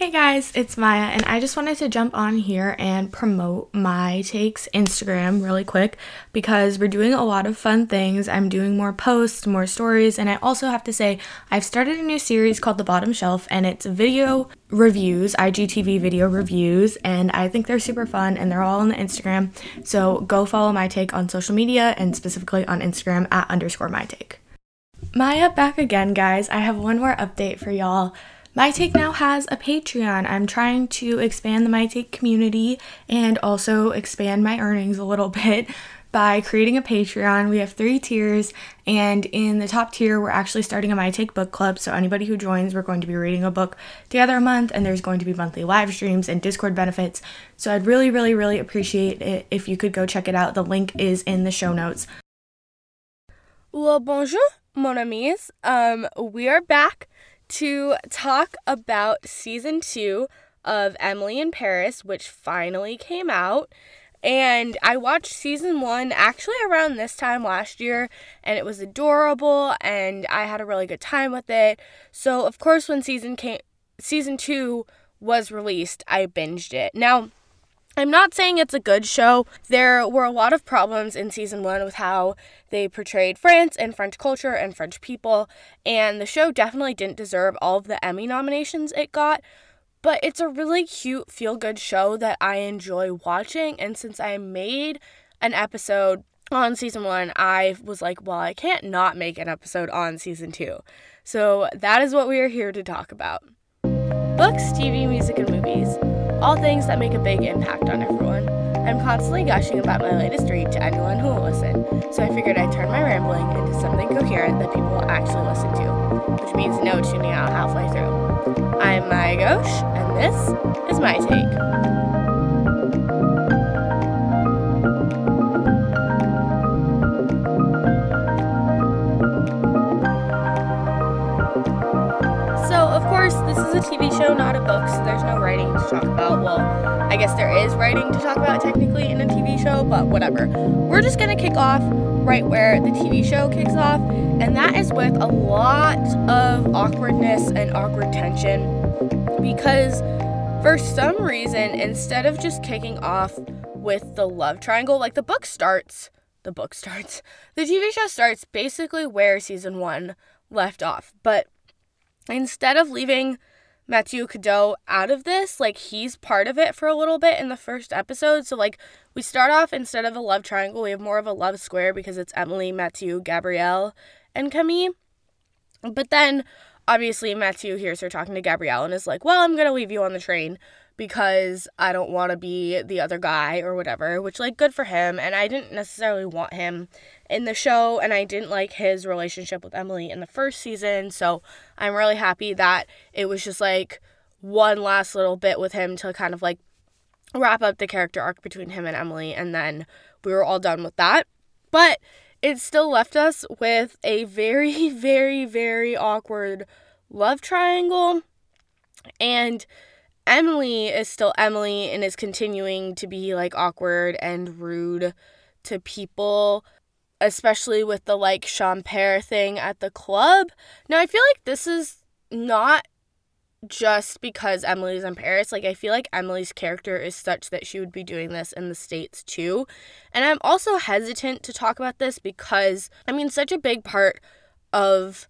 Hey guys, it's Maya, and I just wanted to jump on here and promote my takes Instagram really quick because we're doing a lot of fun things. I'm doing more posts, more stories, and I also have to say I've started a new series called The Bottom Shelf, and it's video reviews, IGTV video reviews, and I think they're super fun and they're all on the Instagram. So go follow my take on social media and specifically on Instagram at underscore my take. Maya back again, guys. I have one more update for y'all. My Take now has a Patreon. I'm trying to expand the My Take community and also expand my earnings a little bit by creating a Patreon. We have three tiers, and in the top tier, we're actually starting a My Take book club. So, anybody who joins, we're going to be reading a book together a month, and there's going to be monthly live streams and Discord benefits. So, I'd really, really, really appreciate it if you could go check it out. The link is in the show notes. Well, bonjour, mon amis. Um, we are back to talk about season two of Emily in Paris, which finally came out. And I watched season one actually around this time last year, and it was adorable, and I had a really good time with it. So, of course, when season came, season two was released, I binged it. Now, I'm not saying it's a good show. There were a lot of problems in season one with how they portrayed France and French culture and French people, and the show definitely didn't deserve all of the Emmy nominations it got. But it's a really cute, feel good show that I enjoy watching, and since I made an episode on season one, I was like, well, I can't not make an episode on season two. So that is what we are here to talk about books, TV, music, and movies all things that make a big impact on everyone. I'm constantly gushing about my latest read to anyone who will listen, so I figured I'd turn my rambling into something coherent that people will actually listen to, which means no tuning out halfway through. I'm Maya Ghosh, and this is my take. A TV show, not a book, so there's no writing to talk about. Well, I guess there is writing to talk about technically in a TV show, but whatever. We're just gonna kick off right where the TV show kicks off, and that is with a lot of awkwardness and awkward tension because for some reason, instead of just kicking off with the love triangle, like the book starts, the book starts, the TV show starts basically where season one left off. But instead of leaving Matthew Cadault out of this. Like he's part of it for a little bit in the first episode. So like we start off instead of a love triangle, we have more of a love square because it's Emily, Matthew, Gabrielle, and Camille. But then obviously Matthew hears her talking to Gabrielle and is like, "Well, I'm going to leave you on the train because I don't want to be the other guy or whatever," which like good for him and I didn't necessarily want him in the show, and I didn't like his relationship with Emily in the first season. So I'm really happy that it was just like one last little bit with him to kind of like wrap up the character arc between him and Emily, and then we were all done with that. But it still left us with a very, very, very awkward love triangle. And Emily is still Emily and is continuing to be like awkward and rude to people especially with the like Champère thing at the club. Now, I feel like this is not just because Emily's in Paris. Like, I feel like Emily's character is such that she would be doing this in the States too. And I'm also hesitant to talk about this because, I mean, such a big part of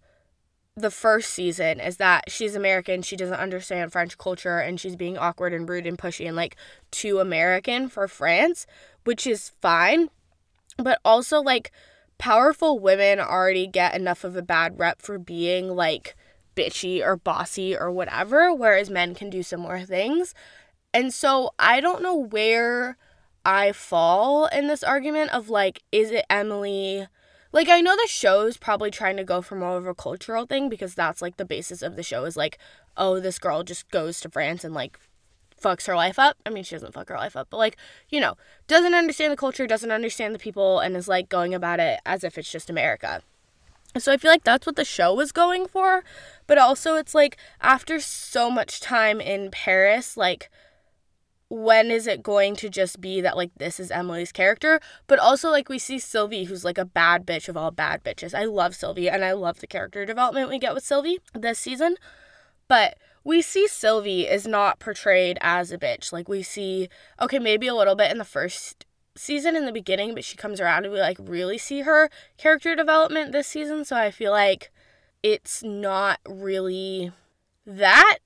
the first season is that she's American, she doesn't understand French culture, and she's being awkward and rude and pushy and like too American for France, which is fine but also like powerful women already get enough of a bad rep for being like bitchy or bossy or whatever, whereas men can do similar things. And so I don't know where I fall in this argument of like, is it Emily? Like, I know the show's probably trying to go for more of a cultural thing because that's like the basis of the show is like, oh, this girl just goes to France and like fucks her life up. I mean, she doesn't fuck her life up, but like, you know, doesn't understand the culture, doesn't understand the people, and is like going about it as if it's just America. So I feel like that's what the show was going for, but also it's like after so much time in Paris, like when is it going to just be that like this is Emily's character? But also like we see Sylvie who's like a bad bitch of all bad bitches. I love Sylvie and I love the character development we get with Sylvie this season. But we see Sylvie is not portrayed as a bitch. Like we see okay, maybe a little bit in the first season in the beginning, but she comes around and we like really see her character development this season, so I feel like it's not really that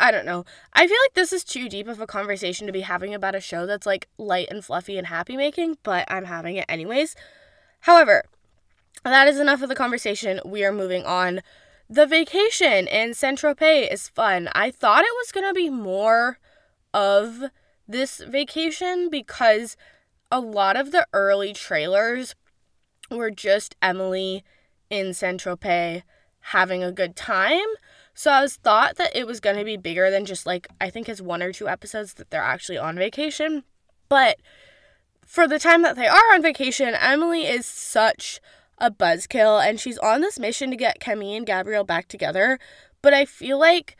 I don't know. I feel like this is too deep of a conversation to be having about a show that's like light and fluffy and happy making, but I'm having it anyways. However, that is enough of the conversation. We are moving on. The vacation in Saint Tropez is fun. I thought it was going to be more of this vacation because a lot of the early trailers were just Emily in Saint Tropez having a good time. So I was thought that it was going to be bigger than just like I think it's one or two episodes that they're actually on vacation. But for the time that they are on vacation, Emily is such a buzzkill and she's on this mission to get Camille and Gabriel back together. But I feel like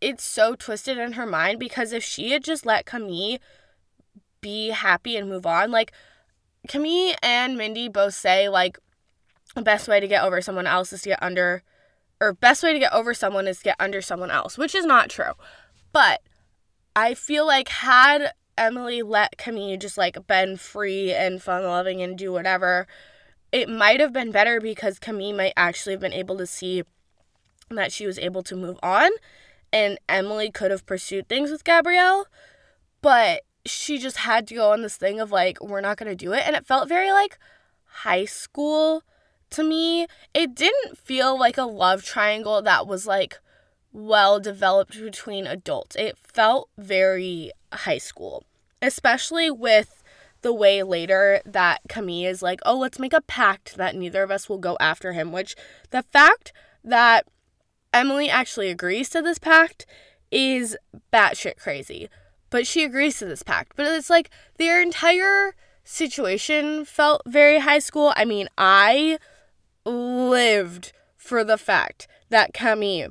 it's so twisted in her mind because if she had just let Camille be happy and move on, like Camille and Mindy both say like the best way to get over someone else is to get under or best way to get over someone is to get under someone else, which is not true. But I feel like had Emily let Camille just like been free and fun loving and do whatever, it might have been better because Camille might actually have been able to see that she was able to move on and Emily could have pursued things with Gabrielle, but she just had to go on this thing of like, we're not to do it. And it felt very like high school to me. It didn't feel like a love triangle that was like well developed between adults. It felt very high school, especially with the way later that Camille is like, oh, let's make a pact that neither of us will go after him, which the fact that Emily actually agrees to this pact is batshit crazy. But she agrees to this pact. But it's like their entire situation felt very high school. I mean, I lived for the fact that Camille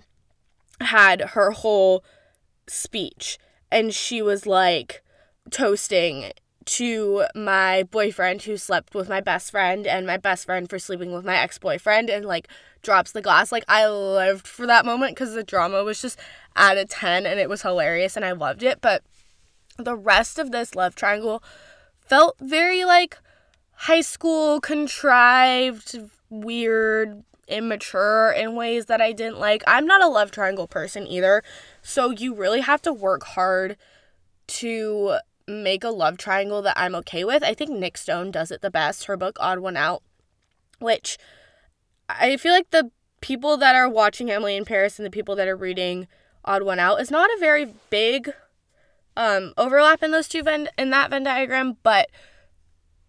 had her whole speech and she was like toasting to my boyfriend who slept with my best friend and my best friend for sleeping with my ex-boyfriend and like drops the glass. Like I lived for that moment cuz the drama was just at a 10 and it was hilarious and I loved it but the rest of this love triangle felt very like high school contrived weird immature in ways that I didn't like. I'm not a love triangle person either. So you really have to work hard to make a love triangle that I'm okay with. I think Nic Stone does it the best. Her book Odd One Out, which I feel like the people that are watching Emily in Paris and the people that are reading Odd One Out is not a very big um, overlap in those two Venn in that Venn diagram, but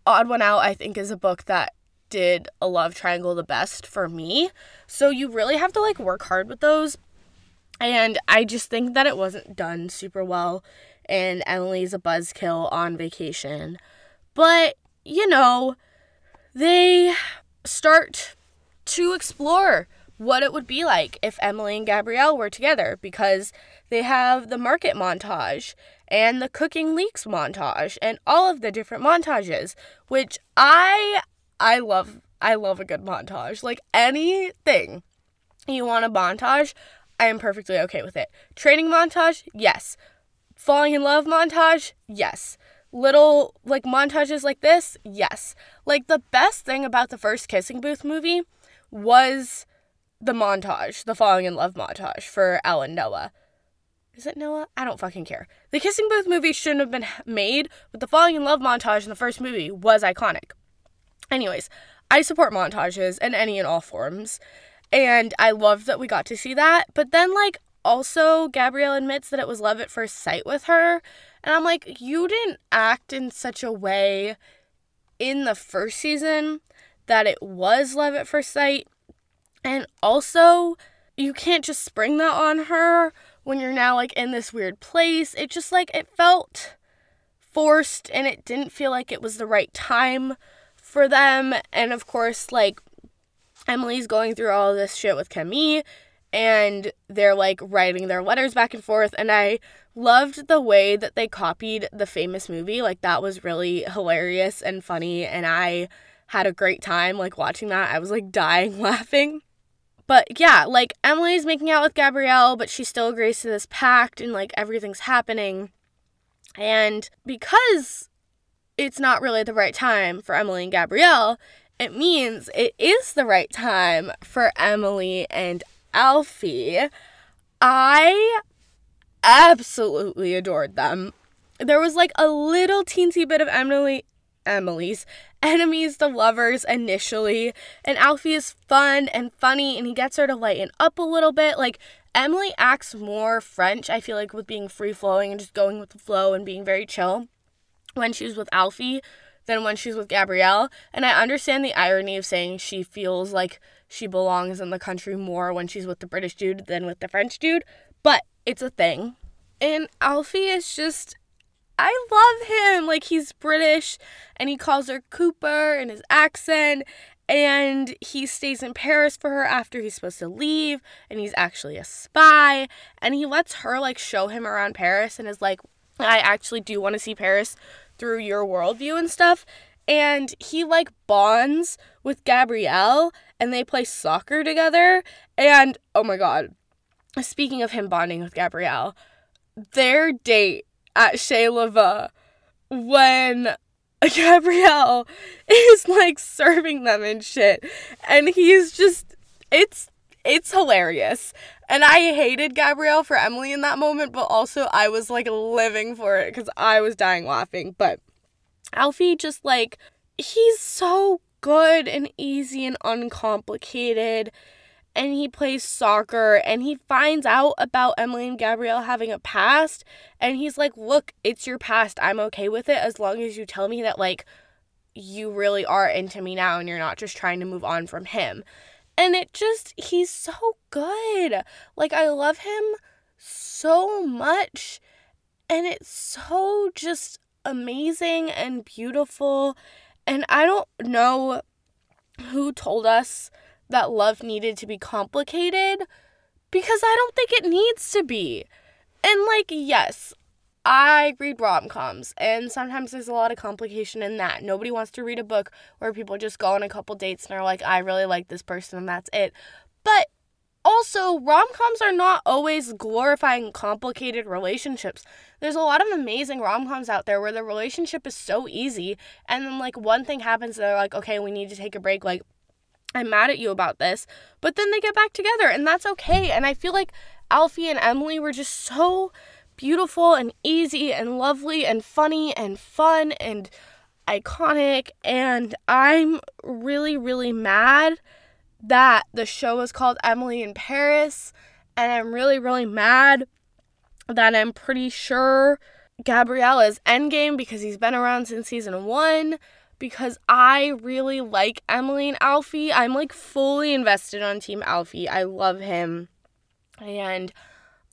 Odd One Out I think is a book that did a love triangle the best for me. So you really have to like work hard with those. And I just think that it wasn't done super well and Emily's a buzzkill on vacation. But, you know, they start to explore what it would be like if Emily and Gabrielle were together because they have the market montage and the cooking leaks montage and all of the different montages which I I love I love a good montage like anything you want a montage I am perfectly okay with it training montage yes falling in love montage? Yes. Little like montages like this? Yes. Like the best thing about the first Kissing Booth movie was the montage, the falling in love montage for Ellen Noah. Is it Noah? I don't fucking care. The Kissing Booth movie shouldn't have been made, but the falling in love montage in the first movie was iconic. Anyways, I support montages in any and all forms. And I love that we got to see that. But then, like, also, Gabrielle admits that it was love at first sight with her. And I'm like, you didn't act in such a way in the first season that it was love at first sight. And also, you can't just spring that on her when you're now like in this weird place. It just like, it felt forced and it didn't feel like it was the right time for them. And of course, like, Emily's going through all this shit with Camille and they're like writing their letters back and forth and I loved the way that they copied the famous movie like that was really hilarious and funny and I had a great time like watching that I was like dying laughing but yeah, like Emily's making out with Gabrielle, but she still agrees to this pact and like everything's happening. And because it's not really the right time for Emily and Gabrielle, it means it is the right time for Emily and Alfie. I absolutely adored them. There was like a little teensy bit of Emily Emily's enemies to lovers initially, and Alfie is fun and funny and he gets her to lighten up a little bit. Like Emily acts more French, I feel like, with being free flowing and just going with the flow and being very chill when she's with Alfie than when she's with Gabrielle. And I understand the irony of saying she feels like she belongs in the country more when she's with the British dude than with the French dude, but it's a thing. And Alfie is just I love him. Like he's British and he calls her Cooper in his accent and he stays in Paris for her after he's supposed to leave and he's actually a spy and he lets her like show him around Paris and is like I actually do want to see Paris through your worldview and stuff. And he like bonds with Gabrielle and they play soccer together. And oh my god, speaking of him bonding with Gabrielle, their date at Chez Lavaux when Gabrielle is like serving them and shit. And he's just it's it's hilarious. And I hated Gabrielle for Emily in that moment, but also I was like living for it because I was dying laughing. But Alfie just like, he's so good and easy and uncomplicated. And he plays soccer and he finds out about Emily and Gabrielle having a past. And he's like, Look, it's your past. I'm okay with it as long as you tell me that, like, you really are into me now and you're not just trying to move on from him. And it just, he's so good. Like, I love him so much. And it's so just amazing and beautiful. And I don't know who told us that love needed to be complicated because I don't think it needs to be. And, like, yes, I read rom coms, and sometimes there's a lot of complication in that. Nobody wants to read a book where people just go on a couple dates and are like, I really like this person, and that's it. But also, rom coms are not always glorifying complicated relationships. There's a lot of amazing rom coms out there where the relationship is so easy, and then, like, one thing happens, and they're like, okay, we need to take a break. Like, I'm mad at you about this. But then they get back together, and that's okay. And I feel like Alfie and Emily were just so beautiful and easy and lovely and funny and fun and iconic. And I'm really, really mad that the show is called Emily in Paris. And I'm really, really mad that I'm pretty sure Gabrielle is endgame because he's been around since season one. Because I really like Emily and Alfie. I'm like fully invested on Team Alfie. I love him. And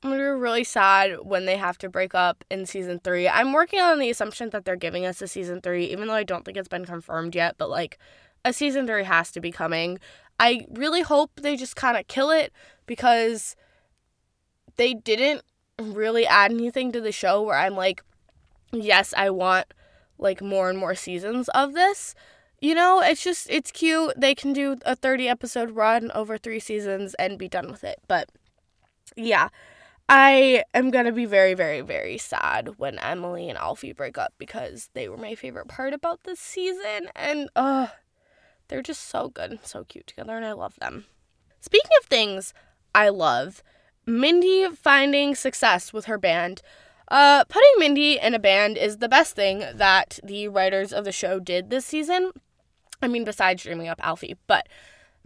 Be really sad when they have to break up in season three. I'm working on the assumption that they're giving us a season three, even though I don't think it's been confirmed yet, but like a season three has to be coming. I really hope they just kind of kill it because they didn't really add anything to the show where I'm like, yes, I want like more and more seasons of this. You know, it's just, it's cute. They can do a 30 episode run over three seasons and be done with it. But yeah, I am gonna be very, very, very sad when Emily and Alfie break up because they were my favorite part about this season, and uh, they're just so good and so cute together, and I love them. Speaking of things I love, Mindy finding success with her band. Uh, putting Mindy in a band is the best thing that the writers of the show did this season. I mean, besides dreaming up Alfie, but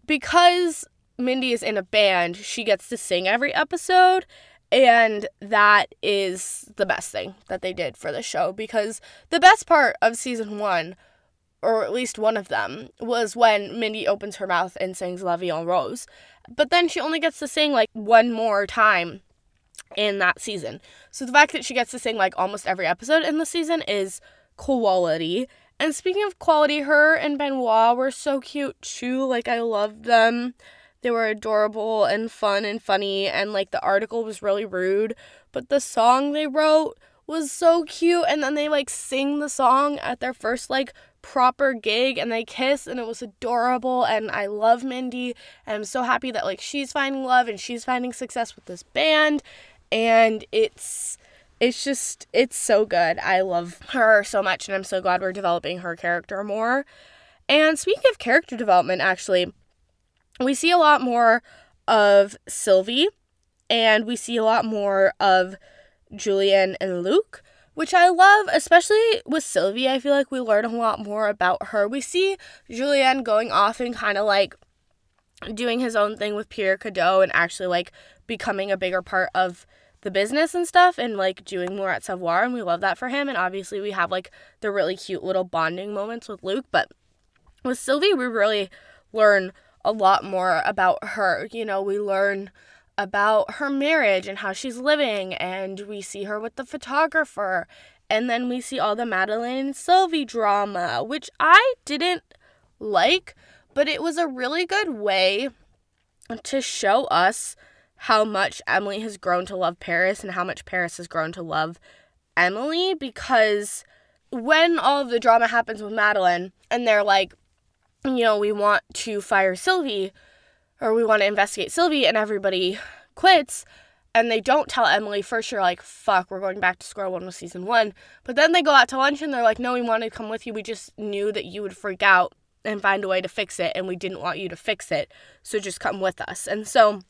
because Mindy is in a band, she gets to sing every episode, and that is the best thing that they did for the show because the best part of season one, or at least one of them, was when Mindy opens her mouth and sings La Vie en Rose. But then she only gets to sing like one more time in that season. So the fact that she gets to sing like almost every episode in the season is quality. And speaking of quality, her and Benoit were so cute too. Like, I love them. They were adorable and fun and funny, and like the article was really rude, but the song they wrote was so cute. And then they like sing the song at their first like proper gig and they kiss and it was adorable and I love Mindy and I'm so happy that like she's finding love and she's finding success with this band and it's it's just it's so good. I love her so much and I'm so glad we're developing her character more. And speaking of character development actually, we see a lot more of Sylvie and we see a lot more of Julien and Luc which I love, especially with Sylvie. I feel like we learn a lot more about her. We see Julien going off and kind of like doing his own thing with Pierre Cadault and actually like becoming a bigger part of the business and stuff and like doing more at Savoir and we love that for him and obviously we have like the really cute little bonding moments with Luc but with Sylvie we really learn a lot more about her you know we learn about her marriage and how she's living, and we see her with the photographer. And then we see all the Madeline and Sylvie drama, which I didn't like, but it was a really good way to show us how much Emily has grown to love Paris and how much Paris has grown to love Emily because when all of the drama happens with Madeline and they're like, you know, we want to fire Sylvie, or we want to investigate Sylvie and everybody quits and they don't tell Emily first you're like fuck we're going back to square one with season 1 but then they go out to lunch and they're like no we wanted to come with you. We just knew that you would freak out and find a way to fix it and we didn't want you to fix it. So just come with us. And so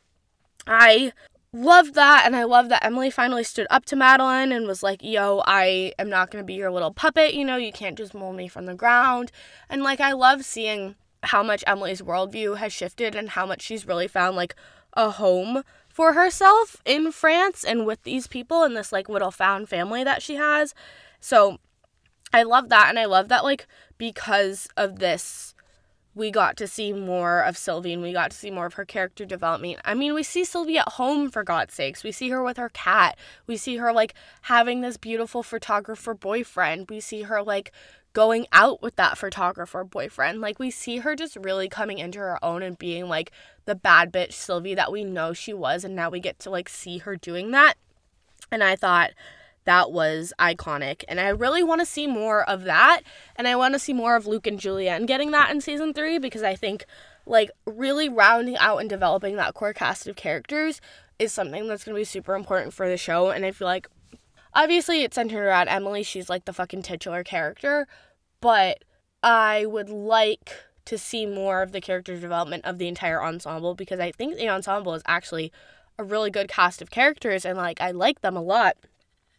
I loved that and I love that Emily finally stood up to Madeline and was like yo I am not going to be your little puppet you know you can't just mold me from the ground and like I love seeing how much Emily's worldview has shifted and how much she's really found like a home for herself in France and with these people and this like little found family that she has. So I love that and I love that like because of this we got to see more of Sylvie and we got to see more of her character development. I mean, we see Sylvie at home for God's sakes. We see her with her cat. We see her like having this beautiful photographer boyfriend. We see her like going out with that photographer boyfriend. Like we see her just really coming into her own and being like the bad bitch Sylvie that we know she was and now we get to like see her doing that. And I thought that was iconic. And I really want to see more of that. And I want to see more of Luc and Julien getting that in season 3 because I think like really rounding out and developing that core cast of characters is something that's going to be super important for the show. And I feel like obviously it's centered around Emily. She's like the fucking titular character, but I would like to see more of the character development of the entire ensemble because I think the ensemble is actually a really good cast of characters. And like I like them a lot.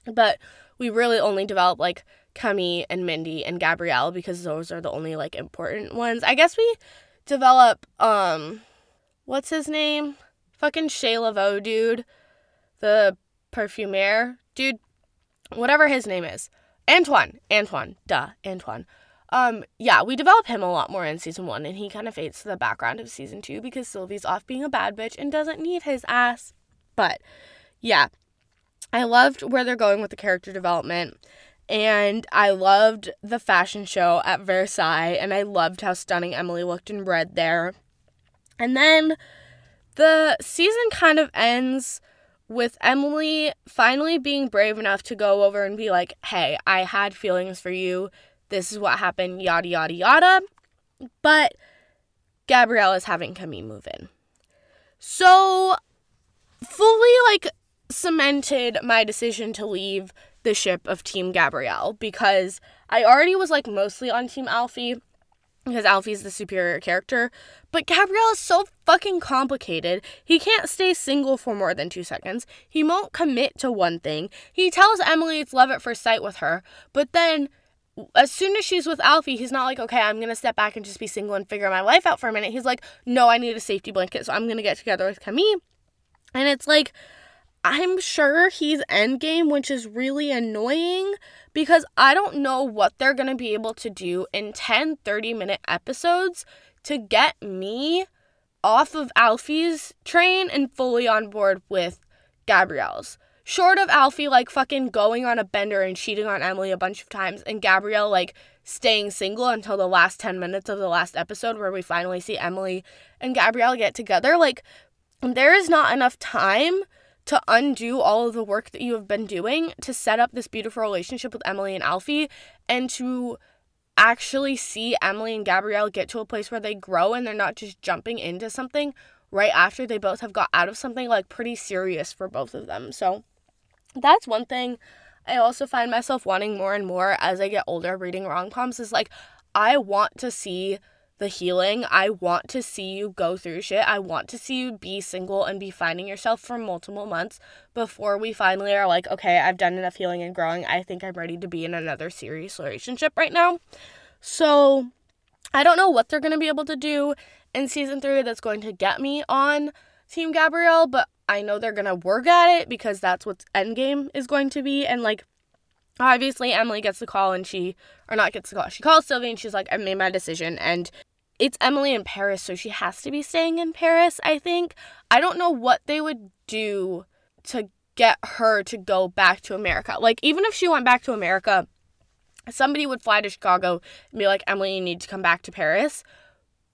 But we really only develop like Camille and Mindy and Gabrielle because those are the only like important ones. I guess we develop um what's his name? Fucking Chez Lavaux dude. The perfumer dude whatever his name is. Antoine. Antoine. Duh. Antoine. Um, yeah, we develop him a lot more in season one, and he kind of fades to the background of season two because Sylvie's off being a bad bitch and doesn't need his ass. But yeah, I loved where they're going with the character development, and I loved the fashion show at Versailles, and I loved how stunning Emily looked in red there. And then the season kind of ends with Emily finally being brave enough to go over and be like, hey, I had feelings for you. This is what happened, yada, yada, yada. But Gabrielle is having Camille move in. So, fully like cemented my decision to leave the ship of Team Gabrielle because I already was like mostly on Team Alfie because Alfie's the superior character. But Gabrielle is so fucking complicated. He can't stay single for more than two seconds. He won't commit to one thing. He tells Emily it's love at first sight with her, but then as soon as she's with Alfie, he's not like, okay, I'm gonna step back and just be single and figure my life out for a minute. He's like, no, I need a safety blanket, so I'm gonna get together with Camille. And it's like, I'm sure he's endgame, which is really annoying because I don't know what they're going to be able to do in 10 30 minute episodes to get me off of Alfie's train and fully on board with Gabrielle's. Short of Alfie like fucking going on a bender and cheating on Emily a bunch of times and Gabrielle like staying single until the last 10 minutes of the last episode where we finally see Emily and Gabrielle get together, like there is not enough time to undo all of the work that you have been doing to set up this beautiful relationship with Emily and Alfie and to actually see Emily and Gabrielle get to a place where they grow and they're not just jumping into something right after they both have got out of something like pretty serious for both of them. So that's one thing I also find myself wanting more and more as I get older reading rom coms is like, I want to see the healing. I want to see you go through shit. I want to see you be single and be finding yourself for multiple months before we finally are like, okay, I've done enough healing and growing. I think I'm ready to be in another serious relationship right now. So I don't know what they're going to be able to do in season three that's going to get me on Team Gabrielle, but I know they're going to work at it because that's what Endgame is going to be. And like, obviously, Emily gets the call and she, or not gets the call, she calls Sylvie and she's like, I made my decision. And it's Emily in Paris, so she has to be staying in Paris, I think. I don't know what they would do to get her to go back to America. Like, even if she went back to America, somebody would fly to Chicago and be like, Emily, you need to come back to Paris.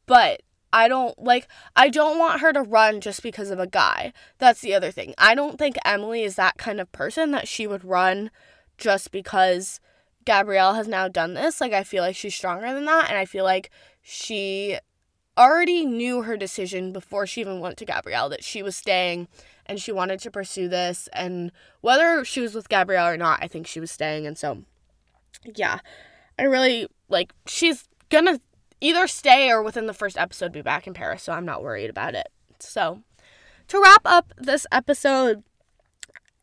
But I don't like, I don't want her to run just because of a guy. That's the other thing. I don't think Emily is that kind of person that she would run just because Gabrielle has now done this. Like, I feel like she's stronger than that. And I feel like she already knew her decision before she even went to Gabrielle that she was staying and she wanted to pursue this. And whether she was with Gabrielle or not, I think she was staying. And so, yeah, I really like she's gonna either stay or within the first episode be back in Paris. So I'm not worried about it. So, to wrap up this episode,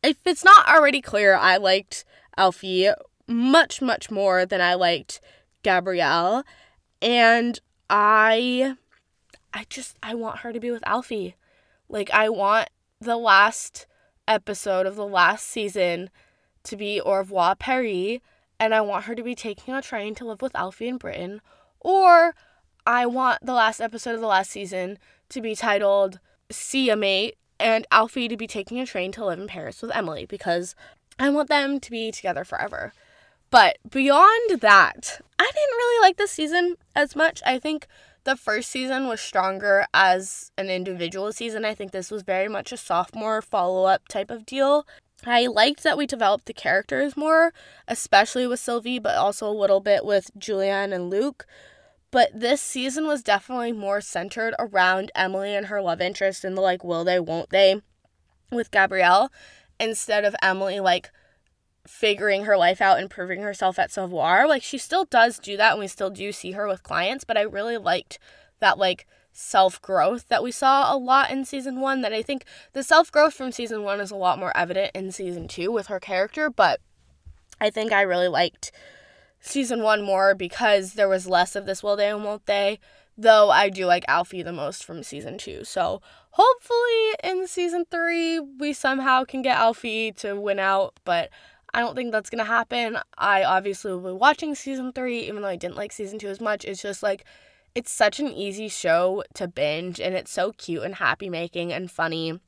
if it's not already clear, I liked Alfie much, much more than I liked Gabrielle and I I just I want her to be with Alfie. Like I want the last episode of the last season to be au revoir Paris and I want her to be taking a train to live with Alfie in Britain or I want the last episode of the last season to be titled See a Mate and Alfie to be taking a train to live in Paris with Emily because I want them to be together forever. But beyond that, I didn't really like this season as much. I think the first season was stronger as an individual season. I think this was very much a sophomore follow up type of deal. I liked that we developed the characters more, especially with Sylvie, but also a little bit with Julianne and Luc. But this season was definitely more centered around Emily and her love interest and the like, will they, won't they, with Gabrielle, instead of Emily like figuring her life out and proving herself at Savoir. Like she still does do that and we still do see her with clients, but I really liked that like self growth that we saw a lot in season 1 that I think the self growth from season 1 is a lot more evident in season 2 with her character, but I think I really liked season 1 more because there was less of this will they and won't they. Though I do like Alfie the most from season 2. So hopefully in season 3 we somehow can get Alfie to win out, but I don't think that's gonna happen. I obviously will be watching season three, even though I didn't like season two as much. It's just like it's such an easy show to binge and it's so cute and happy making and funny.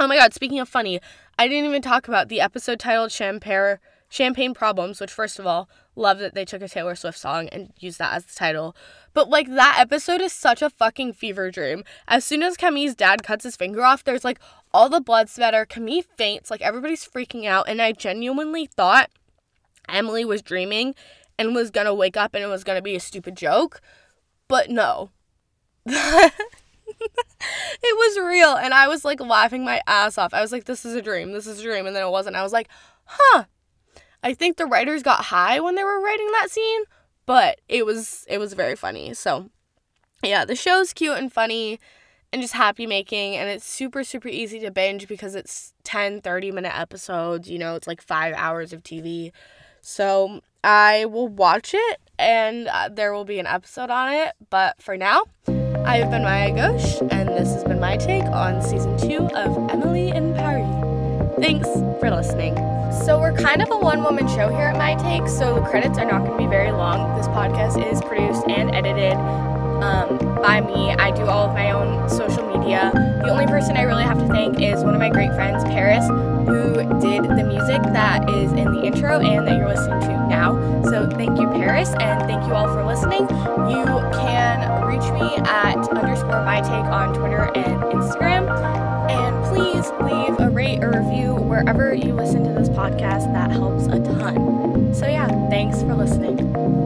Oh my god, speaking of funny, I didn't even talk about the episode titled Champagne Champagne Problems, which first of all, love that they took a Taylor Swift song and used that as the title. But like that episode is such a fucking fever dream. As soon as Camille's dad cuts his finger off, there's like all the blood spatter. Camille faints, like everybody's freaking out, and I genuinely thought Emily was dreaming and was gonna wake up and it was gonna be a stupid joke. But no. it was real and I was like laughing my ass off. I was like, this is a dream, this is a dream, and then it wasn't. I was like, huh. I think the writers got high when they were writing that scene, but it was it was very funny. So yeah, the show's cute and funny and just happy making and it's super super easy to binge because it's 10 30 minute episodes you know it's like five hours of tv so i will watch it and uh, there will be an episode on it but for now i have been maya ghosh and this has been my take on season two of emily in paris. Thanks for listening so we're kind of a one-woman show here at my take so the credits are not going to be very long this podcast is produced and edited um, by me. I do all of my own social media. The only person I really have to thank is one of my great friends, Paris, who did the music that is in the intro and that you're listening to now. So thank you, Paris, and thank you all for listening. You can reach me at underscore my take on Twitter and Instagram. And please leave a rate or review wherever you listen to this podcast. That helps a ton. So, yeah, thanks for listening.